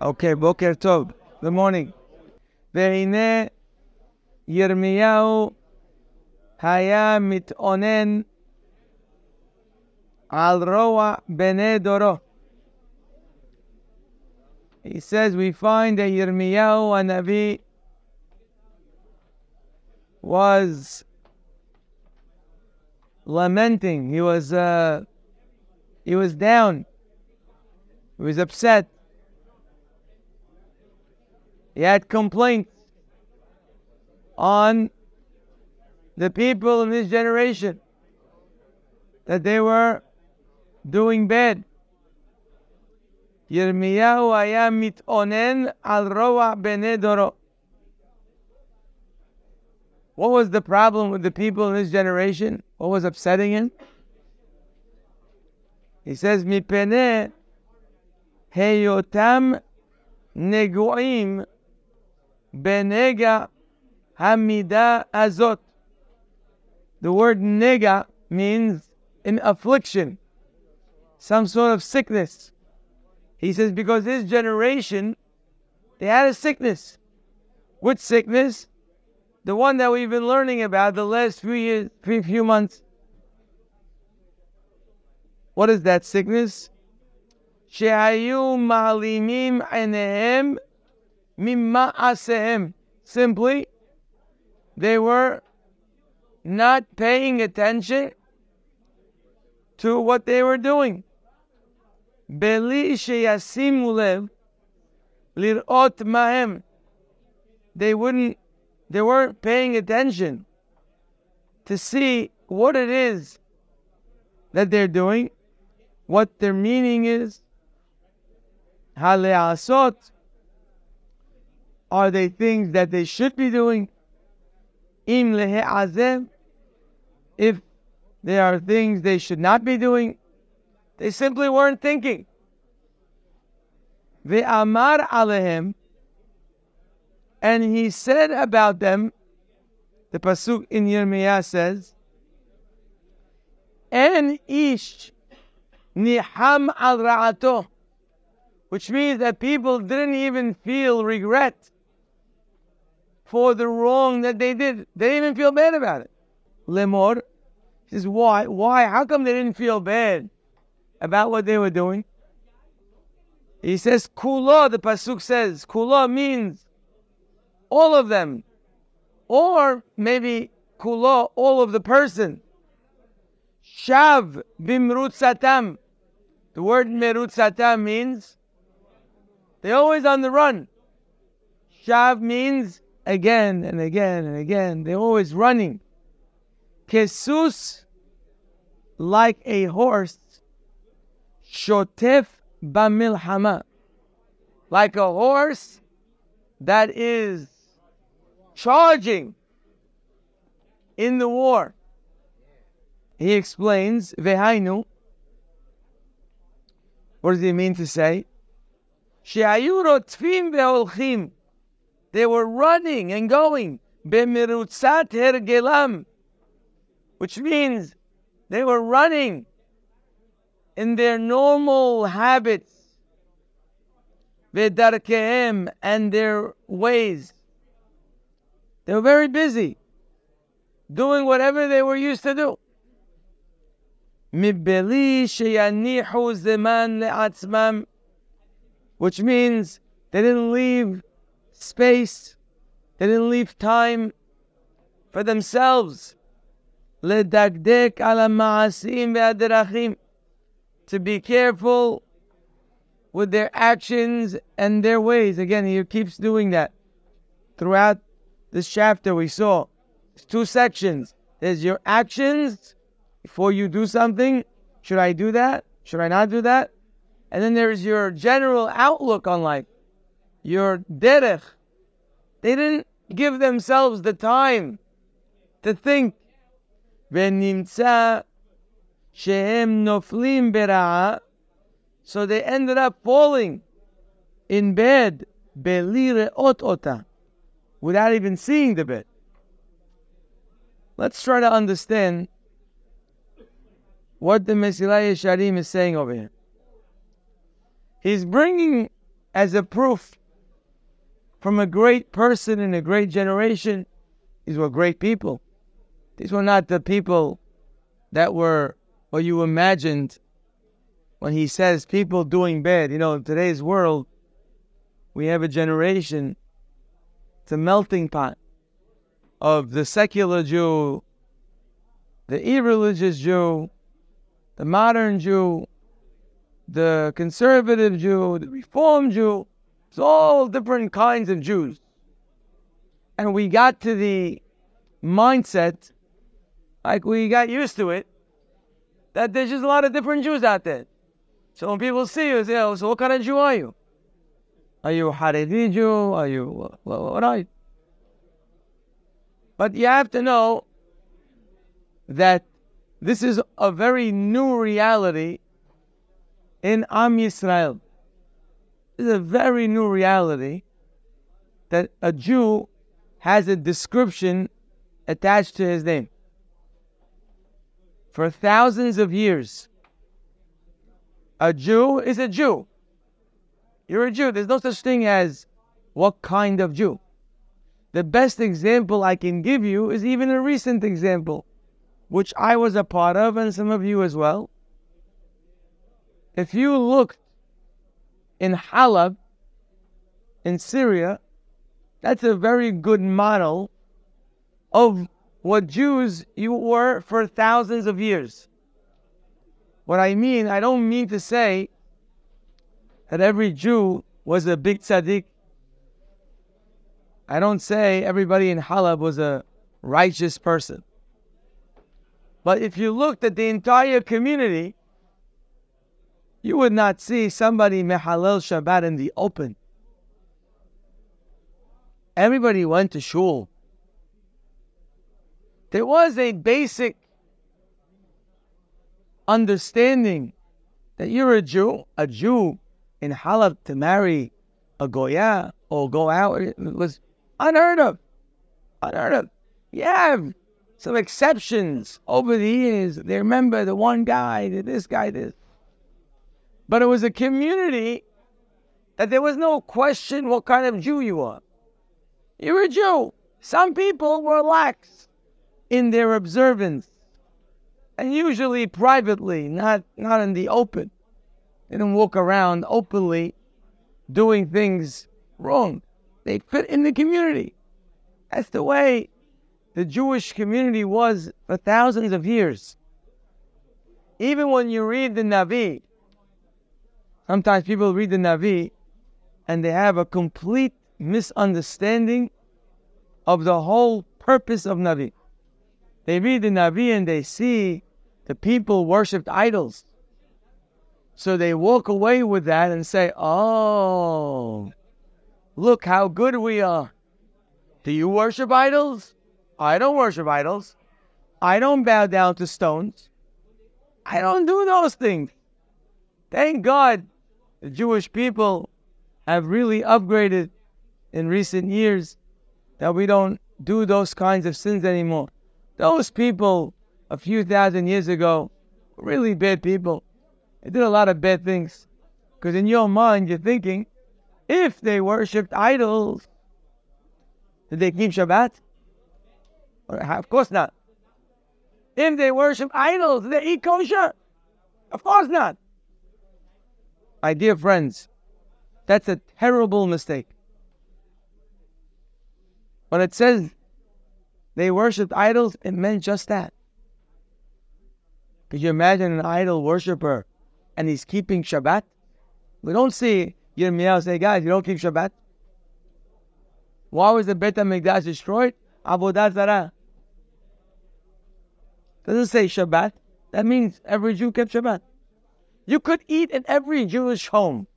Okay, Boker Tov. Good morning. והנה ירמיהו היה מתאונן על רוע בני דורו. He says we find that Yirmiyahu Navi was lamenting. He was uh, he was down. He was upset. He had complaints on the people in this generation that they were doing bad. ירמיהו היה מתאונן על רוע בני דורו. What was the problem with the people in this generation? What was upsetting him? He says, מפני היותם נגועים בנגע המידה הזאת. The word nega means an affliction, some sort of sickness. He says, because this generation, they had a sickness. What sickness? The one that we've been learning about the last few years, few, few months. What is that sickness? שהיו מעלימים עיניהם Mimma'asehem. Simply, they were not paying attention to what they were doing. Beli sheyasimlev lirot maem. They wouldn't, they weren't paying attention to see what it is that they're doing, what their meaning is. Haleasot are they things that they should be doing? Im lehe'azem. If there are things they should not be doing, they simply weren't thinking. Ve'amar alehem, and he said about them, the pasuk in Yirmiyah says, En ish niham al ra'ato, which means that people didn't even feel regret for the wrong that they did. They didn't even feel bad about it. Lemor says, why? Why? How come they didn't feel bad? about what they were doing. He says, Kula, the Pasuk says, Kula means all of them. Or maybe Kula, all of the person. Shav bimrutzatam. The word merutzatam means they're always on the run. Shav means again and again and again. They're always running. Kesus, like a horse Shotef bamilhama, like a horse that is charging in the war. He explains, Vehainu. What does he mean to say? ve'olchim. They were running and going. Bemirutzat hergelam. Which means they were running in their normal habits, v'darkehem, and their ways. They were very busy, doing whatever they were used to do. which means they didn't leave space, they didn't leave time for themselves. לדקדק על המעשים והדרכים to be careful with their actions and their ways. Again, he keeps doing that throughout this chapter. We saw it's two sections. There's your actions before you do something. Should I do that? Should I not do that? And then there's your general outlook on life, your derech. they didn't give themselves the time to think. So they ended up falling in bed, without even seeing the bed. Let's try to understand what the Mesillat Yesharim is saying over here. He's bringing as a proof from a great person in a great generation. These were great people. These were not the people that were what you imagined when he says people doing bad. You know, in today's world, we have a generation, it's a melting pot of the secular Jew, the irreligious Jew, the modern Jew, the conservative Jew, the reform Jew. It's all different kinds of Jews. And we got to the mindset, like we got used to it, that there's just a lot of different Jews out there. So when people see you, they say, oh, so what kind of Jew are you? Are you a Haredi Jew? Are you, what are you? But you have to know that this is a very new reality in Am Yisrael. It's a very new reality that a Jew has a description attached to his name. For thousands of years, a Jew is a Jew. You're a Jew. There's no such thing as what kind of Jew. The best example I can give you is even a recent example, which I was a part of and some of you as well. If you looked in Halab, in Syria, that's a very good model of what Jews you were for thousands of years. What I mean, I don't mean to say that every Jew was a big tzaddik. I don't say everybody in Halab was a righteous person. But if you looked at the entire community, you would not see somebody mehalel Shabbat in the open. Everybody went to shul. There was a basic understanding that you're a Jew, a Jew in Halab to marry a Goya or go out it was unheard of. Unheard of. Yeah, some exceptions over the years. They remember the one guy, this guy, this. But it was a community that there was no question what kind of Jew you are. You're a Jew. Some people were lax in their observance and usually privately, not not in the open. They didn't walk around openly doing things wrong. They fit in the community. That's the way the Jewish community was for thousands of years. Even when you read the Navi, sometimes people read the Navi and they have a complete misunderstanding of the whole purpose of Navi. They read the Navi and they see the people worshipped idols. So they walk away with that and say, Oh, look how good we are. Do you worship idols? I don't worship idols. I don't bow down to stones. I don't do those things. Thank God the Jewish people have really upgraded in recent years that we don't do those kinds of sins anymore. Those people a few thousand years ago were really bad people. They did a lot of bad things. Because in your mind, you're thinking, if they worshipped idols, did they keep Shabbat? Of course not. If they worship idols, did they eat kosher? Of course not. My dear friends, that's a terrible mistake. When it says they worshipped idols, it meant just that. Could you imagine an idol worshiper and he's keeping Shabbat? We don't see Yirmiyahu say, guys, you don't keep Shabbat. Why was the Beit HaMikdash destroyed? Avodah Zarah. Doesn't say Shabbat. That means every Jew kept Shabbat. You could eat in every Jewish home.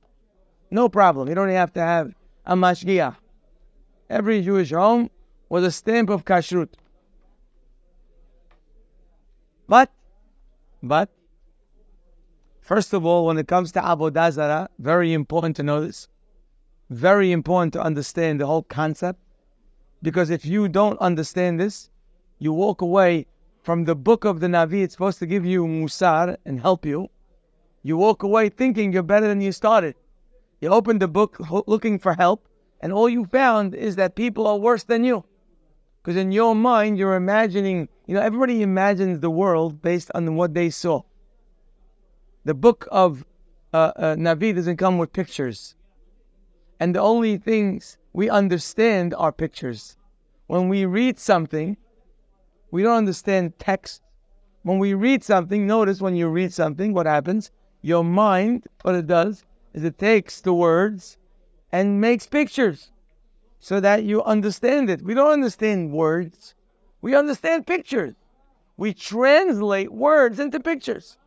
No problem. You don't have to have a mashgiach. Every Jewish home was a stamp of kashrut. But, but, first of all, when it comes to Avodah Zarah, very important to know this. Very important to understand the whole concept. Because if you don't understand this, you walk away from the book of the Navi. It's supposed to give you musar and help you. You walk away thinking you're better than you started. You opened the book looking for help, and all you found is that people are worse than you. Because in your mind, you're imagining, you know, everybody imagines the world based on what they saw. The book of uh, uh, Navi doesn't come with pictures. And the only things we understand are pictures. When we read something, we don't understand text. When we read something, notice when you read something, what happens? Your mind, what it does, is it takes the words and makes pictures so that you understand it. We don't understand words, we understand pictures. We translate words into pictures.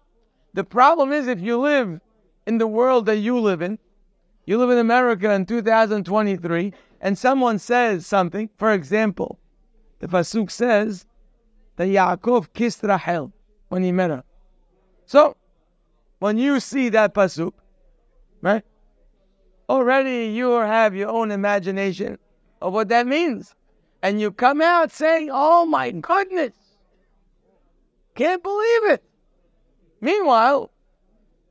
The problem is if you live in the world that you live in, you live in America in 2023, and someone says something, for example, the Pasuk says that Yaakov kissed Rachel when he met her. So, when you see that Pasuk, right, already you have your own imagination of what that means. And you come out saying, Oh my goodness, can't believe it. Meanwhile,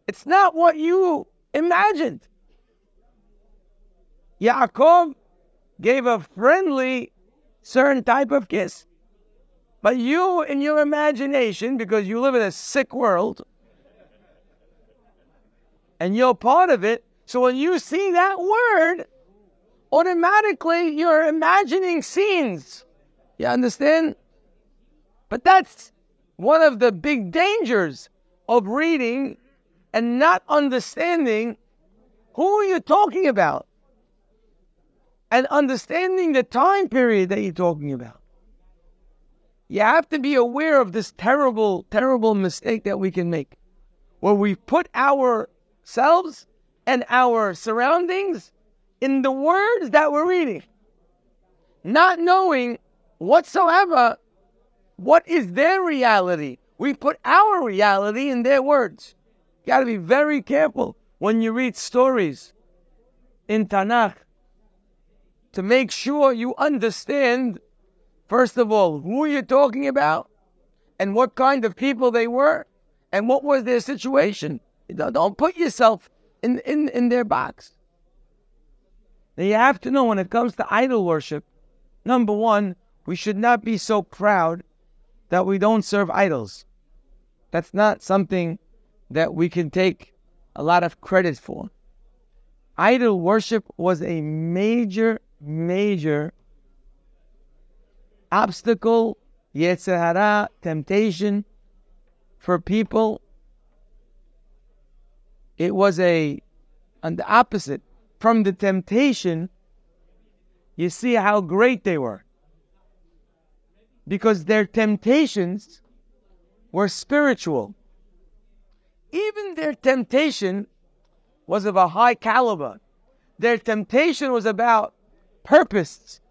it's not what you imagined. Yaakov gave a friendly, certain type of kiss. But you, in your imagination, because you live in a sick world, and you're part of it, so when you see that word, automatically you're imagining scenes. You understand? But that's one of the big dangers of reading and not understanding who are you talking about and understanding the time period that you're talking about. You have to be aware of this terrible, terrible mistake that we can make where we put ourselves and our surroundings in the words that we're reading, not knowing whatsoever what is their reality. We put our reality in their words. You got to be very careful when you read stories in Tanakh to make sure you understand, first of all, who you're talking about and what kind of people they were and what was their situation. Don't put yourself in, in, in their box. Now you have to know when it comes to idol worship, number one, we should not be so proud that we don't serve idols. That's not something that we can take a lot of credit for. Idol worship was a major, major obstacle, yetzer hara, temptation for people it was a, on the opposite, from the temptation, you see how great they were. Because their temptations were spiritual. Even their temptation was of a high caliber. Their temptation was about purpose.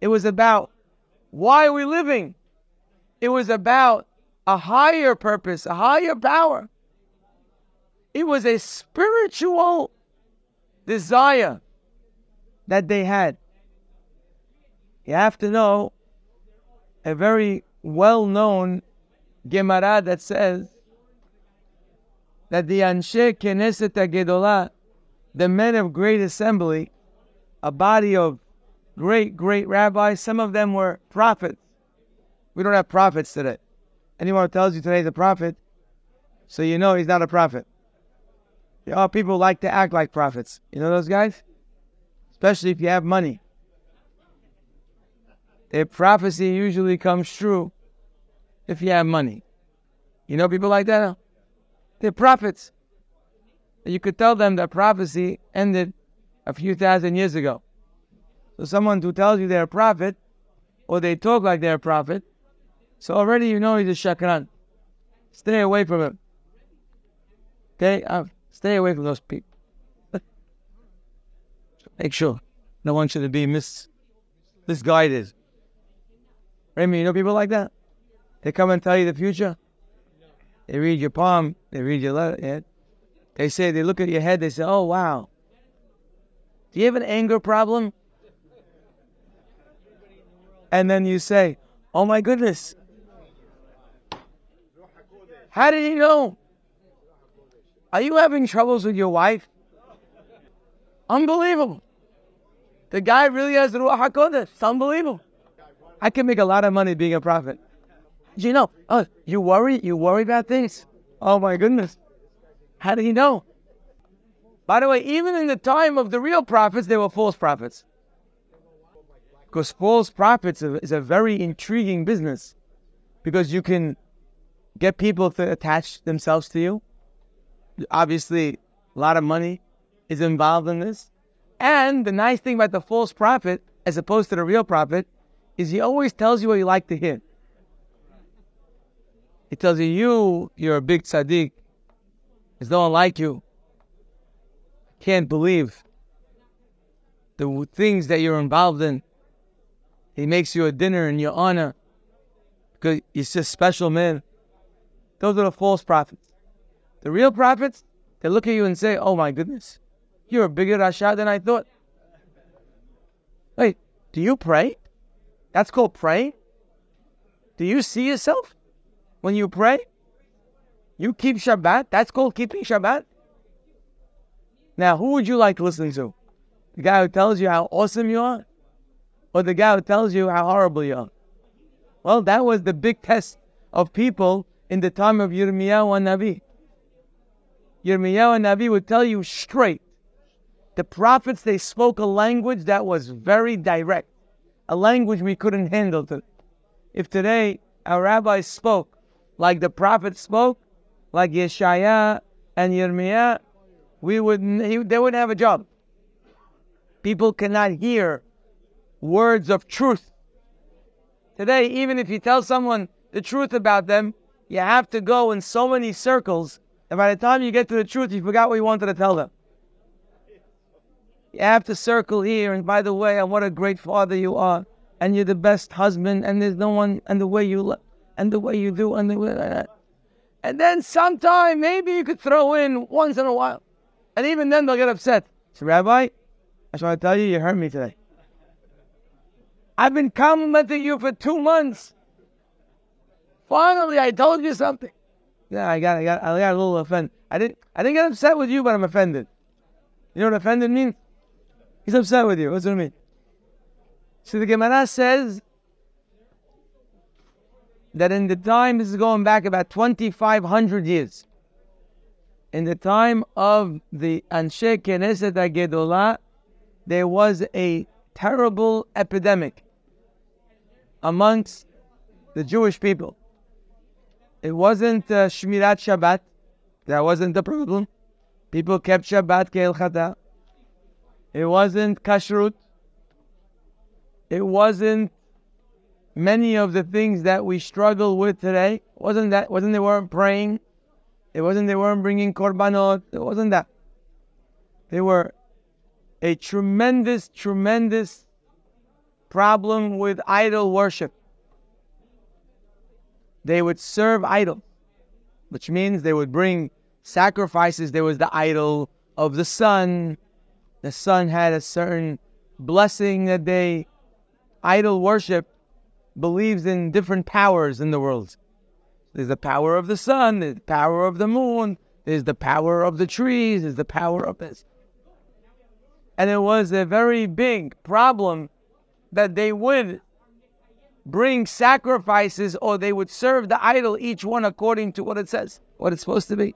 It was about why are we living? It was about a higher purpose, a higher power. It was a spiritual desire that they had. You have to know a very well known Gemara that says that the Anshe Knesset Gedolah, the men of great assembly, a body of great, great rabbis, some of them were prophets. We don't have prophets today. Anyone who tells you today a prophet, so you know he's not a prophet. You know, people like to act like prophets. You know those guys? Especially if you have money. Their prophecy usually comes true if you have money. You know people like that? They're prophets. You could tell them that prophecy ended a few thousand years ago. So someone who tells you they're a prophet, or they talk like they're a prophet, so already you know he's a shakran. Stay away from him. Okay? Stay away from those people. Make sure no one should be mis misguided. Remy, you know people like that? They come and tell you the future. They read your palm. They read your letter. They say they look at your head. They say, "Oh wow, do you have an anger problem?" And then you say, "Oh my goodness, how did he know?" Are you having troubles with your wife? Unbelievable. The guy really has Ruach HaKodesh. It's unbelievable. I can make a lot of money being a prophet. You know? Oh, you worry? You worry about things? Oh my goodness. How did he know? By the way, even in the time of the real prophets, there were false prophets. Because false prophets is a very intriguing business. Because you can get people to attach themselves to you. Obviously, a lot of money is involved in this. And the nice thing about the false prophet, as opposed to the real prophet, is he always tells you what you like to hear. He tells you, you, you're a big tzaddik. There's no one like you. Can't believe the things that you're involved in. He makes you a dinner in your honor because you're just special man. Those are the false prophets. The real prophets, they look at you and say, Oh my goodness, you're a bigger Rasha than I thought. Wait, do you pray? That's called praying? Do you see yourself when you pray? You keep Shabbat? That's called keeping Shabbat? Now, who would you like listening to? The guy who tells you how awesome you are? Or the guy who tells you how horrible you are? Well, that was the big test of people in the time of Yirmiyahu HaNavi. Yirmiyahu HaNavi would tell you straight. The prophets, they spoke a language that was very direct, a language we couldn't handle. To. If today our rabbis spoke like the prophets spoke, like Yeshaya and Yirmiyah, we wouldn't, they wouldn't have a job. People cannot hear words of truth. Today, even if you tell someone the truth about them, you have to go in so many circles and by the time you get to the truth, you forgot what you wanted to tell them. You have to circle here, and by the way, and what a great father you are, and you're the best husband, and there's no one, and the way you, and the way you do, and the way. And then sometime, maybe you could throw in once in a while, and even then they'll get upset. So, Rabbi, I just want to tell you, you hurt me today. I've been complimenting you for two months. Finally, I told you something. Yeah, I got, I got, I got a little offended. I didn't, I didn't get upset with you, but I'm offended. You know what offended means? He's upset with you. What's what it mean? So the Gemara says that in the time, this is going back about 2,500 years, in the time of the Anshe Knesset HaGedolah, there was a terrible epidemic amongst the Jewish people. It wasn't uh, Shmirat Shabbat. That wasn't the problem. People kept Shabbat ke'elchata. It wasn't kashrut. It wasn't many of the things that we struggle with today. It wasn't that? Wasn't they weren't praying? It wasn't they weren't bringing korbanot. It wasn't that. They were a tremendous, tremendous problem with idol worship they would serve idols, which means they would bring sacrifices. There was the idol of the sun. The sun had a certain blessing that they idol worship believes in different powers in the world. There's the power of the sun, there's the power of the moon, there's the power of the trees, there's the power of this. And it was a very big problem that they would bring sacrifices or they would serve the idol, each one according to what it says, what it's supposed to be.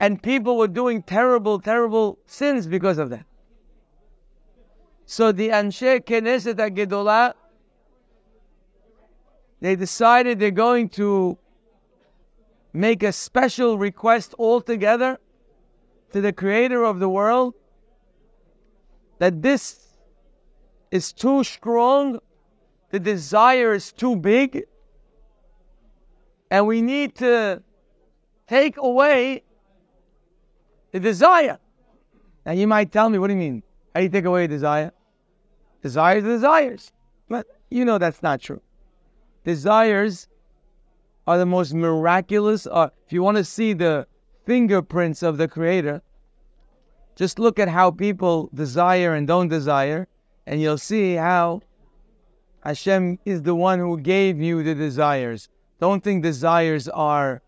And people were doing terrible, terrible sins because of that. So the Anshe Knesset HaGedolah, they decided they're going to make a special request altogether to the creator of the world that this is too strong the desire is too big, and we need to take away the desire. Now you might tell me, what do you mean? How do you take away desire? Desires desires. But you know that's not true. Desires are the most miraculous. Uh, if you want to see the fingerprints of the Creator, just look at how people desire and don't desire, and you'll see how Hashem is the one who gave you the desires. Don't think desires are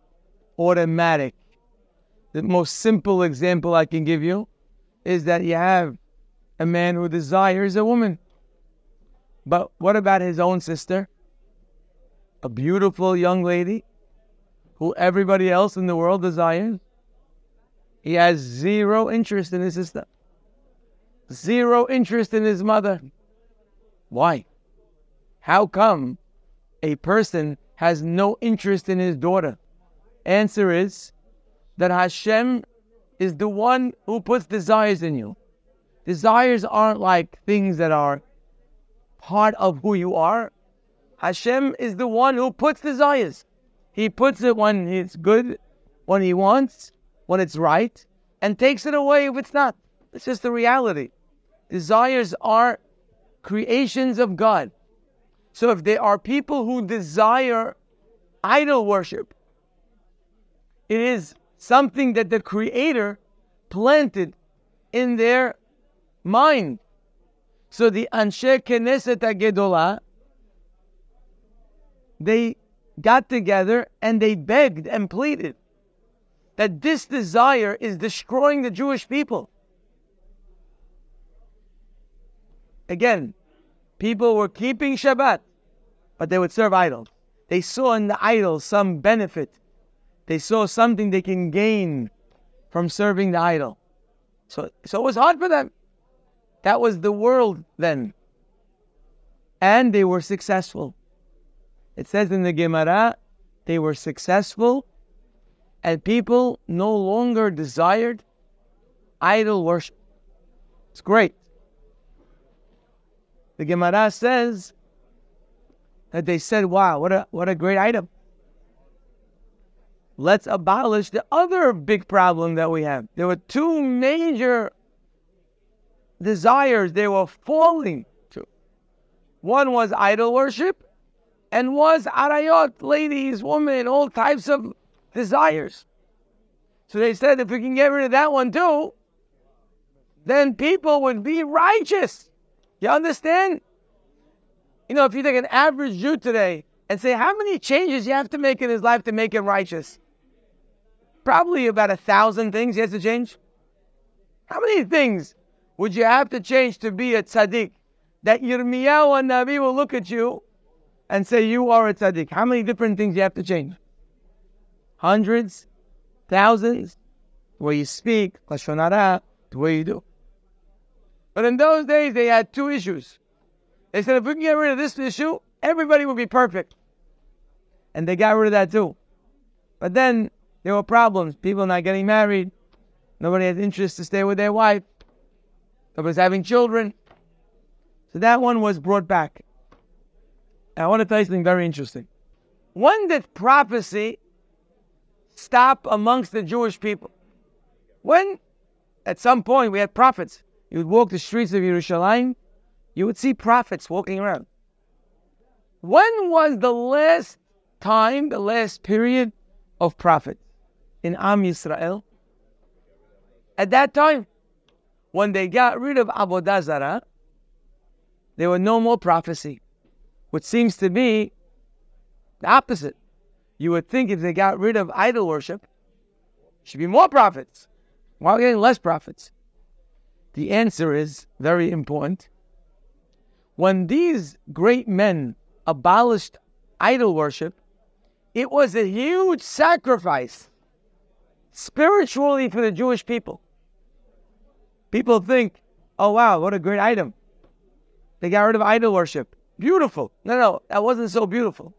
automatic. The most simple example I can give you is that you have a man who desires a woman. But what about his own sister? A beautiful young lady who everybody else in the world desires. He has zero interest in his sister, zero interest in his mother. Why? How come a person has no interest in his daughter? Answer is that Hashem is the one who puts desires in you. Desires aren't like things that are part of who you are. Hashem is the one who puts desires. He puts it when it's good, when he wants, when it's right, and takes it away if it's not. It's just the reality. Desires are creations of God. So if there are people who desire idol worship, it is something that the Creator planted in their mind. So the Anshe Knesset Gedolah, they got together and they begged and pleaded that this desire is destroying the Jewish people. Again, people were keeping Shabbat, but they would serve idols. They saw in the idols some benefit. They saw something they can gain from serving the idol. So, so it was hard for them. That was the world then. And they were successful. It says in the Gemara, they were successful and people no longer desired idol worship. It's great. The Gemara says that they said, wow, what a, what a great item. Let's abolish the other big problem that we have. There were two major desires they were falling to. One was idol worship, and was arayot, ladies, women, all types of desires. So they said if we can get rid of that one too, then people would be righteous. You understand? You know, if you take an average Jew today and say how many changes you have to make in his life to make him righteous, probably about a thousand things he has to change. How many things would you have to change to be a tzaddik? That Yirmiyahu HaNavi will look at you and say, You are a tzaddik. How many different things you have to change? Hundreds? Thousands? The way you speak, Lashon the way you do. But in those days, they had two issues. They said, if we can get rid of this issue, everybody will be perfect. And they got rid of that too. But then there were problems. People not getting married. Nobody had interest to stay with their wife was having children. So that one was brought back. I want to tell you something very interesting. When did prophecy stop amongst the Jewish people? When, at some point, we had prophets. You would walk the streets of Yerushalayim, you would see prophets walking around. When was the last time, the last period of prophets in Am Yisrael? At that time, when they got rid of Avodah Zarah, there were no more prophecy, which seems to be the opposite. You would think if they got rid of idol worship, should be more prophets. Why are we getting less prophets? The answer is very important. When these great men abolished idol worship, it was a huge sacrifice spiritually for the Jewish people. People think, oh wow, what a great item. They got rid of idol worship. Beautiful. No, no, that wasn't so beautiful.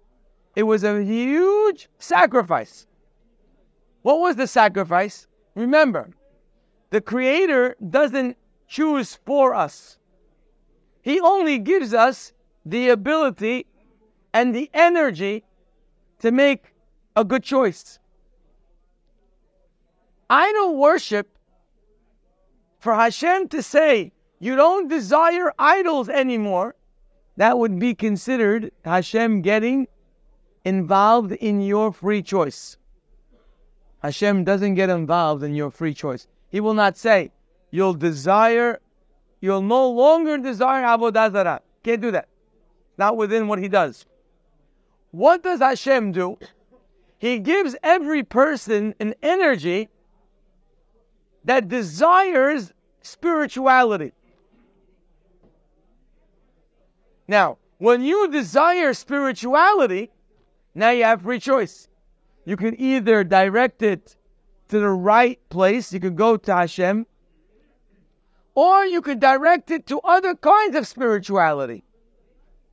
It was a huge sacrifice. What was the sacrifice? Remember, the Creator doesn't choose for us, He only gives us the ability and the energy to make a good choice. Idol worship for Hashem to say, you don't desire idols anymore, that would be considered Hashem getting involved in your free choice. Hashem doesn't get involved in your free choice. He will not say, you'll desire, you'll no longer desire Avodah Zarah. Can't do that. Not within what he does. What does Hashem do? He gives every person an energy that desires spirituality. Now, when you desire spirituality, now you have free choice. You can either direct it to the right place, you can go to Hashem, or you could direct it to other kinds of spirituality.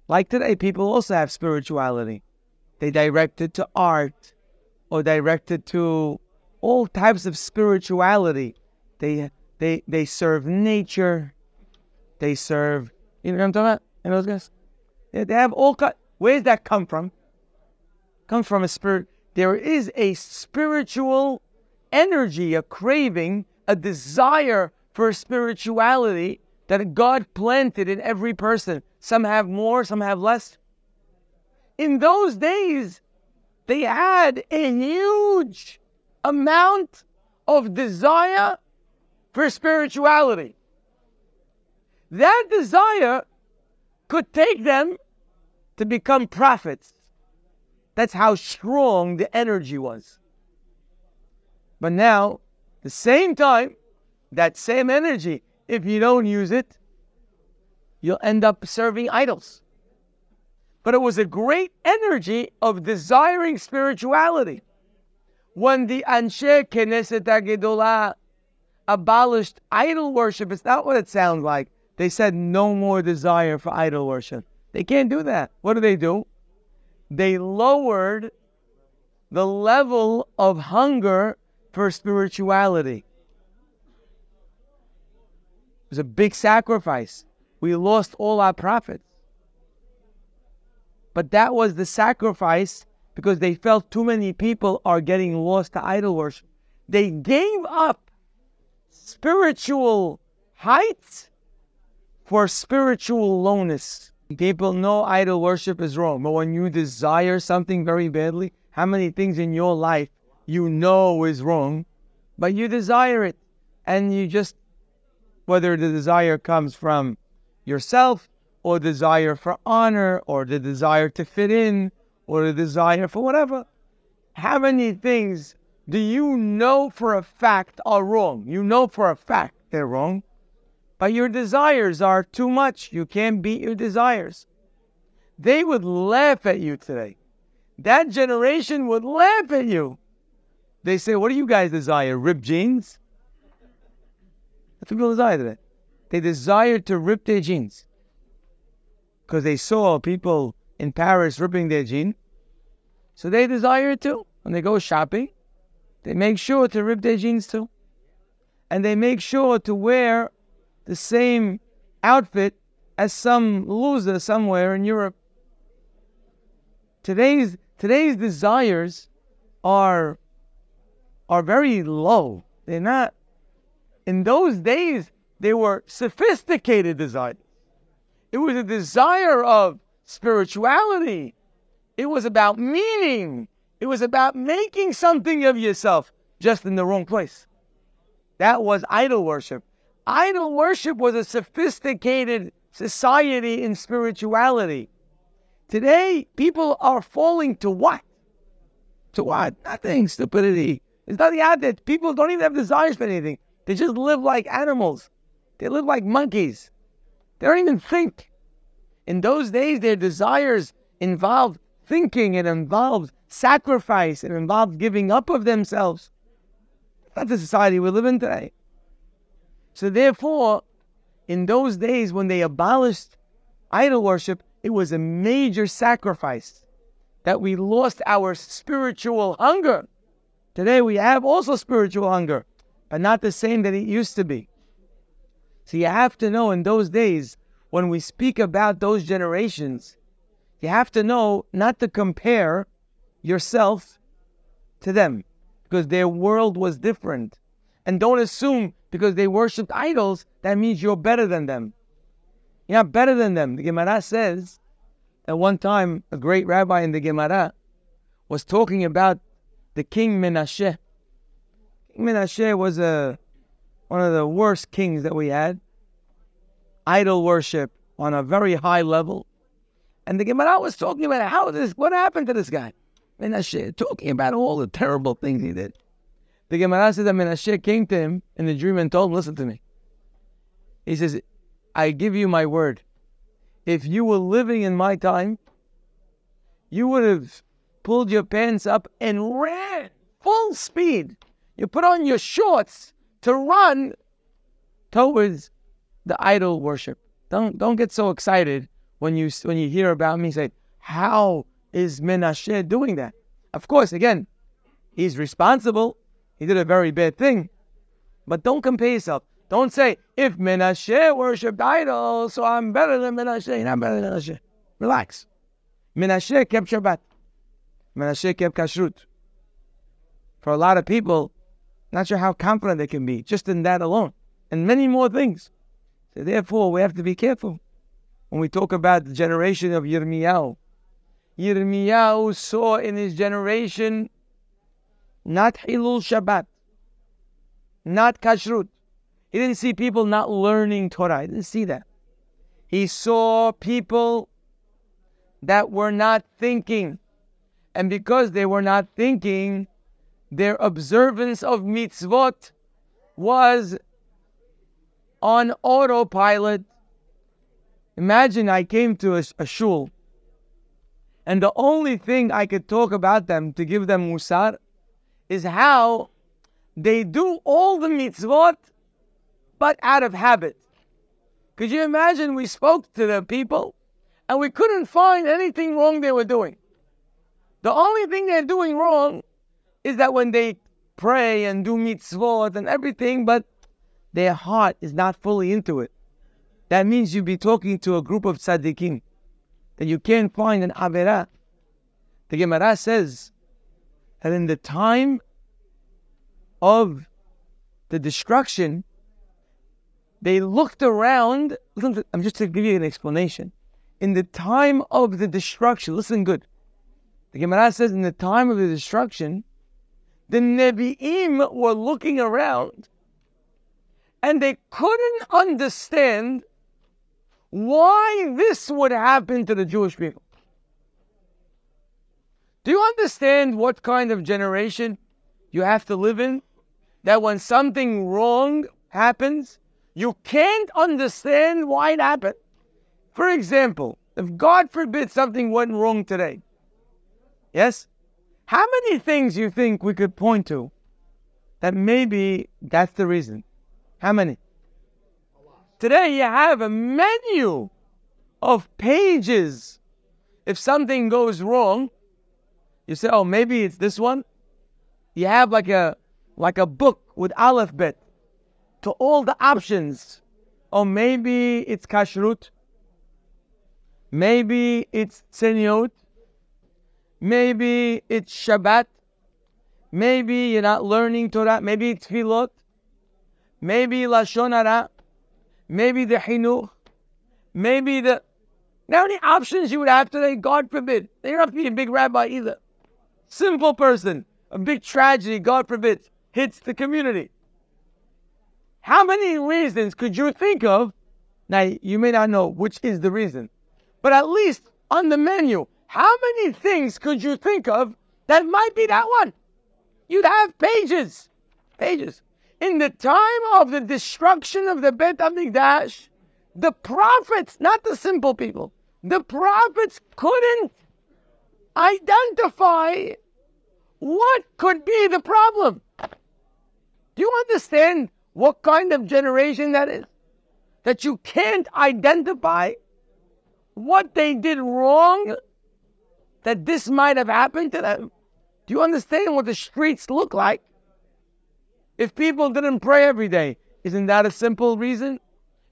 Like today, people also have spirituality. They direct it to art or direct it to all types of spirituality. They they they serve nature. They serve you know what I'm talking about? You know those guys? They, they have all cut. Where does that come from? Come from a spirit. There is a spiritual energy, a craving, a desire for spirituality that God planted in every person. Some have more, some have less. In those days, they had a huge amount of desire for spirituality. That desire could take them to become prophets. That's how strong the energy was. But now, the same time, that same energy, if you don't use it, you'll end up serving idols. But it was a great energy of desiring spirituality. When the Anshe Knesset HaGedolah abolished idol worship, it's not what it sounds like. They said no more desire for idol worship. They can't do that. What do they do? They lowered the level of hunger for spirituality. Was a big sacrifice. We lost all our prophets. But that was the sacrifice because they felt too many people are getting lost to idol worship. They gave up spiritual heights for spiritual lowness. People know idol worship is wrong, but when you desire something very badly, how many things in your life you know is wrong, but you desire it, and you just, whether the desire comes from yourself, or desire for honor, or the desire to fit in, or the desire for whatever, how many things do you know for a fact are wrong? You know for a fact they're wrong, but your desires are too much. You can't beat your desires. They would laugh at you today. That generation would laugh at you. They say, What do you guys desire? Ripped jeans? What people desire today. They desire to rip their jeans because they saw people in Paris ripping their jeans. So they desire it too. When they go shopping, they make sure to rip their jeans too. And they make sure to wear the same outfit as some loser somewhere in Europe. Today's today's desires are are very low. They're not in those days they were sophisticated desires. It was a desire of spirituality. It was about meaning. It was about making something of yourself just in the wrong place. That was idol worship. Idol worship was a sophisticated society in spirituality. Today, people are falling to what? To what? Nothing. Stupidity. There's nothing out there. People don't even have desires for anything. They just live like animals. They live like monkeys. They don't even think. In those days, their desires involved thinking, it involved sacrifice. It involved giving up of themselves. That's the society we live in today. So therefore, in those days when they abolished idol worship, it was a major sacrifice that we lost our spiritual hunger. Today we have also spiritual hunger, but not the same that it used to be. So you have to know in those days, when we speak about those generations, you have to know not to compare yourself to them because their world was different. And don't assume because they worshiped idols, that means you're better than them. You're not better than them. The Gemara says at one time, a great rabbi in the Gemara was talking about the king Menashe. Menashe was a, one of the worst kings that we had. Idol worship on a very high level. And the Gemara was talking about how this, what happened to this guy? Menashe, talking about all the terrible things he did. The Gemara said that Menashe came to him in the dream and told him, listen to me. He says, I give you my word. If you were living in my time, you would have pulled your pants up and ran full speed. You put on your shorts to run towards the idol worship. Don't don't get so excited when you when you hear about me. Say, how is Menashe doing that? Of course, again, he's responsible. He did a very bad thing, but don't compare yourself. Don't say if Menashe worshipped idols, so I'm better than Menashe. You're not better than Menashe. Relax. Menashe kept Shabbat. Menashe kept Kashrut. For a lot of people, not sure how confident they can be just in that alone, and many more things. So therefore, we have to be careful when we talk about the generation of Yirmiyahu. Yirmiyahu saw in his generation not Hilul Shabbat, not Kashrut. He didn't see people not learning Torah. He didn't see that. He saw people that were not thinking. And because they were not thinking, their observance of mitzvot was on autopilot. Imagine I came to a, a shul, and the only thing I could talk about them to give them musar is how they do all the mitzvot, but out of habit. Could you imagine we spoke to the people and we couldn't find anything wrong they were doing? The only thing they're doing wrong is that when they pray and do mitzvot and everything, but their heart is not fully into it. That means you'd be talking to a group of tzaddikim that you can't find an avera. The Gemara says that in the time of the destruction, they looked around. Listen, I'm just to give you an explanation. In the time of the destruction, listen good. The Gemara says in the time of the destruction, the Nevi'im were looking around and they couldn't understand why this would happen to the Jewish people. Do you understand what kind of generation you have to live in? That when something wrong happens, you can't understand why it happened. For example, if God forbid something went wrong today, yes? How many things you think we could point to that maybe that's the reason? How many? Today you have a menu of pages. If something goes wrong, you say, "Oh, maybe it's this one." You have like a like a book with alphabet to all the options. Or maybe it's kashrut. Maybe it's tzeniut. Maybe it's Shabbat. Maybe you're not learning Torah. Maybe it's Tfilot. Maybe Lashon Hara. Maybe the Hinuch. Maybe the. Now many options you would have today? God forbid. You don't have to be a big rabbi either. Simple person. A big tragedy, God forbid, hits the community. How many reasons could you think of? Now, you may not know which is the reason, but at least on the menu, how many things could you think of that might be that one? You'd have pages, pages. In the time of the destruction of the Bet HaMikdash, the prophets, not the simple people, the prophets couldn't identify what could be the problem. Do you understand what kind of generation that is? That you can't identify what they did wrong that this might have happened to them? Do you understand what the streets look like? If people didn't pray every day, isn't that a simple reason?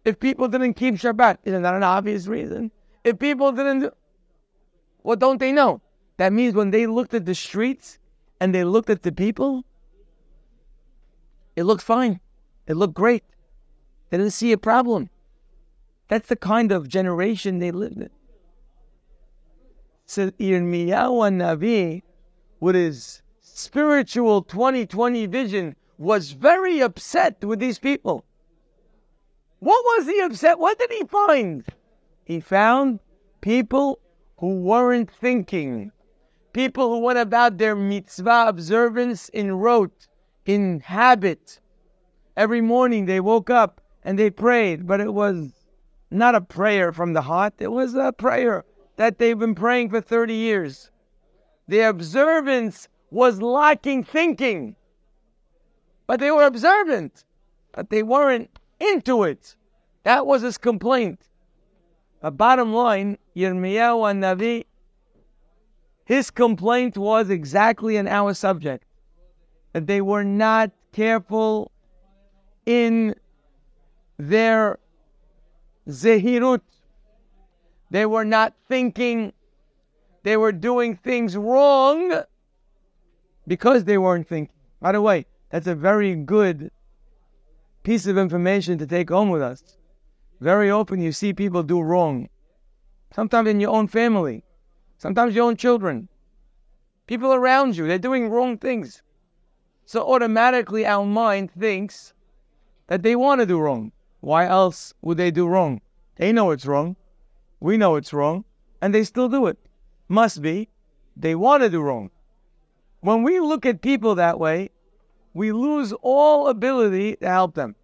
If people didn't keep Shabbat, isn't that an obvious reason? If people didn't, what don't they know? That means when they looked at the streets and they looked at the people, it looked fine. It looked great. They didn't see a problem. That's the kind of generation they lived in. So Yirmiyahu Navi, with his spiritual 2020 vision, was very upset with these people. What was he upset? What did he find? He found people who weren't thinking, people who went about their mitzvah observance in rote, in habit. Every morning they woke up and they prayed, but it was not a prayer from the heart. It was a prayer that they've been praying for 30 years. The observance was lacking thinking. But they were observant, but they weren't into it. That was his complaint. But bottom line, Yirmiyahu HaNavi, his complaint was exactly in our subject that they were not careful in their zehirut. They were not thinking. They were doing things wrong because they weren't thinking. By the way, that's a very good piece of information to take home with us. Very often you see people do wrong. Sometimes in your own family, sometimes your own children, people around you, they're doing wrong things. So automatically our mind thinks that they want to do wrong. Why else would they do wrong? They know it's wrong. We know it's wrong. And they still do it. Must be. They want to do wrong. When we look at people that way, we lose all ability to help them.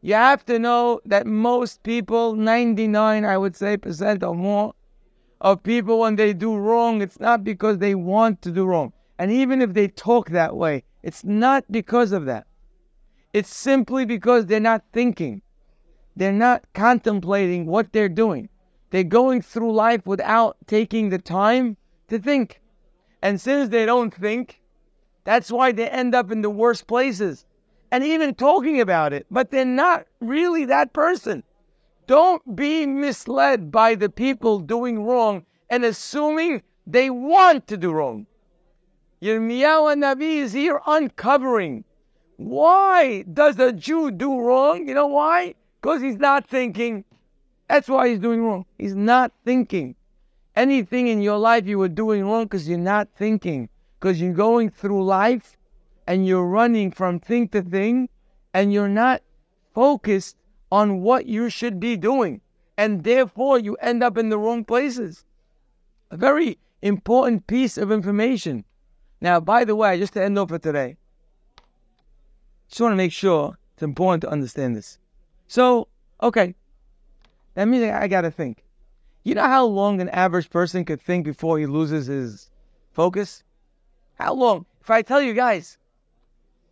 You have to know that most people, 99, I would say, percent or more, of people, when they do wrong, it's not because they want to do wrong. And even if they talk that way, it's not because of that. It's simply because they're not thinking. They're not contemplating what they're doing. They're going through life without taking the time to think. And since they don't think, that's why they end up in the worst places and even talking about it, but they're not really that person. Don't be misled by the people doing wrong and assuming they want to do wrong. Yirmiyahu Nabi is here uncovering. Why does a Jew do wrong? You know why? Because he's not thinking. That's why he's doing wrong. He's not thinking. Anything in your life you were doing wrong because you're not thinking. Because you're going through life and you're running from thing to thing and you're not focused on what you should be doing. And therefore you end up in the wrong places. A very important piece of information. Now, by the way, just to end off for today, just want to make sure it's important to understand this. So, okay, that means I got to think. You know how long an average person could think before he loses his focus? How long? If I tell you guys,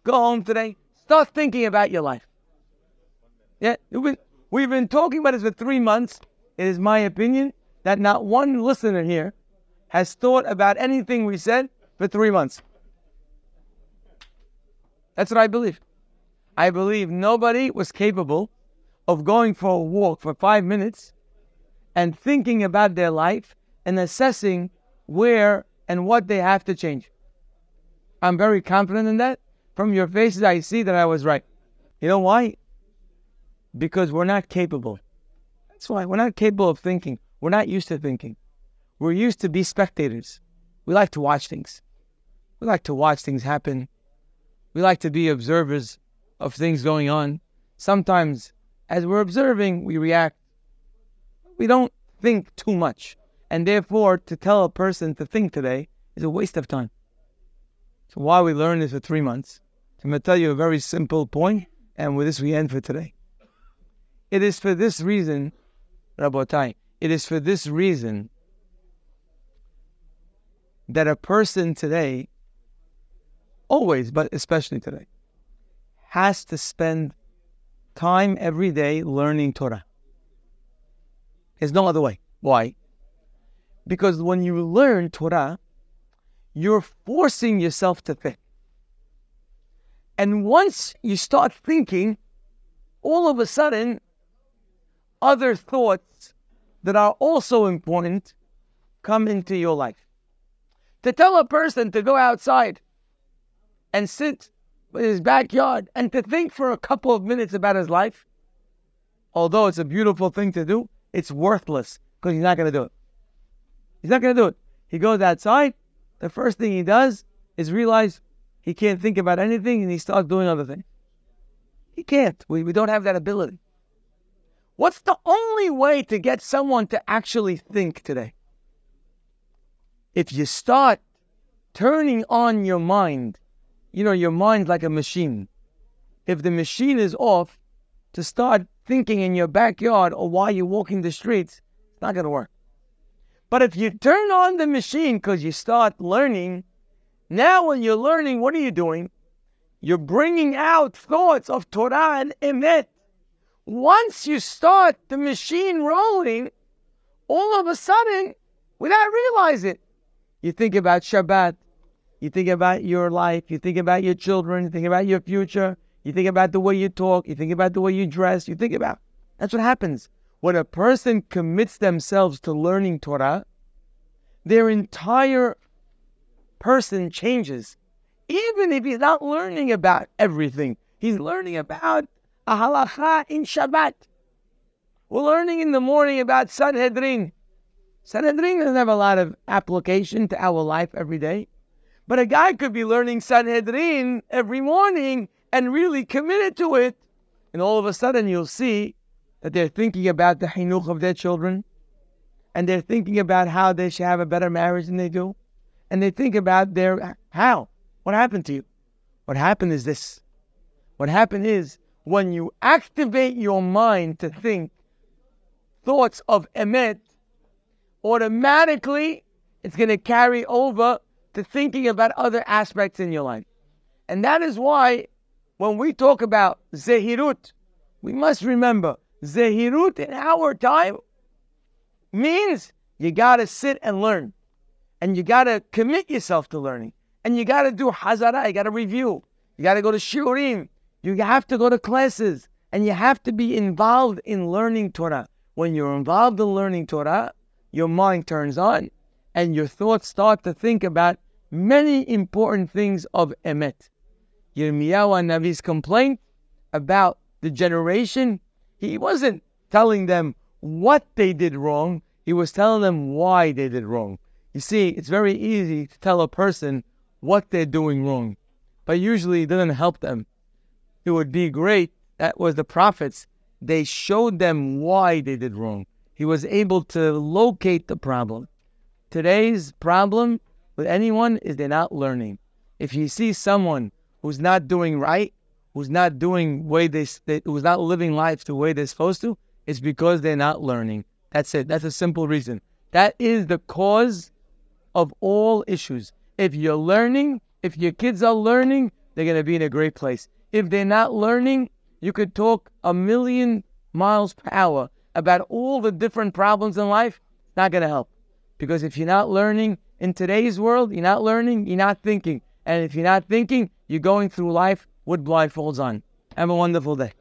go home today, start thinking about your life. Yeah, we've been, we've been talking about this for three months. It is my opinion that not one listener here has thought about anything we said for three months. That's what I believe. I believe nobody was capable of going for a walk for five minutes and thinking about their life and assessing where and what they have to change. I'm very confident in that. From your faces, I see that I was right. You know why? Because we're not capable. That's why we're not capable of thinking. We're not used to thinking. We're used to be spectators. We like to watch things. We like to watch things happen. We like to be observers of things going on. Sometimes, as we're observing, we react. We don't think too much. And therefore, to tell a person to think today is a waste of time. So, why we learned this for three months, I'm going to tell you a very simple point, and with this we end for today. It is for this reason, Rabotai, it is for this reason that a person today always, but especially today, has to spend time every day learning Torah. There's no other way. Why? Because when you learn Torah, you're forcing yourself to think. And once you start thinking, all of a sudden, other thoughts that are also important come into your life. To tell a person to go outside and sit his backyard and to think for a couple of minutes about his life, although it's a beautiful thing to do, it's worthless because he's not going to do it. He's not going to do it. He goes outside. The first thing he does is realize he can't think about anything and he starts doing other things. He can't. We, we don't have that ability. What's the only way to get someone to actually think today? If you start turning on your mind you know, your mind's like a machine. If the machine is off, to start thinking in your backyard or while you're walking the streets, it's not going to work. But if you turn on the machine because you start learning, now when you're learning, what are you doing? You're bringing out thoughts of Torah and Emet. Once you start the machine rolling, all of a sudden, without realizing it, you think about Shabbat, you think about your life, you think about your children, you think about your future, you think about the way you talk, you think about the way you dress, you think about. That's what happens. When a person commits themselves to learning Torah, their entire person changes. Even if he's not learning about everything, he's learning about a halacha in Shabbat. We're learning in the morning about Sanhedrin. Sanhedrin doesn't have a lot of application to our life every day. But a guy could be learning Sanhedrin every morning and really committed to it. And all of a sudden you'll see that they're thinking about the hinuch of their children. And they're thinking about how they should have a better marriage than they do. And they think about their how. What happened to you? What happened is this. What happened is when you activate your mind to think thoughts of emet, automatically it's going to carry over to thinking about other aspects in your life. And that is why when we talk about zehirut, we must remember zehirut in our time means you got to sit and learn. And you got to commit yourself to learning. And you got to do hazara, you got to review. You got to go to shiurim. You have to go to classes. And you have to be involved in learning Torah. When you're involved in learning Torah, your mind turns on and your thoughts start to think about many important things of Emet. Yirmiyahu Navi's complaint about the generation, he wasn't telling them what they did wrong, he was telling them why they did wrong. You see, it's very easy to tell a person what they're doing wrong, but usually it doesn't help them. It would be great, that was the prophets, they showed them why they did wrong. He was able to locate the problem. Today's problem with anyone is they're not learning. If you see someone who's not doing right, who's not doing way they, they who's not living life the way they're supposed to, it's because they're not learning. That's it. That's a simple reason. That is the cause of all issues. If you're learning, if your kids are learning, they're going to be in a great place. If they're not learning, you could talk a million miles per hour about all the different problems in life. Not going to help. Because if you're not learning, in today's world, you're not learning, you're not thinking. And if you're not thinking, you're going through life with blindfolds on. Have a wonderful day.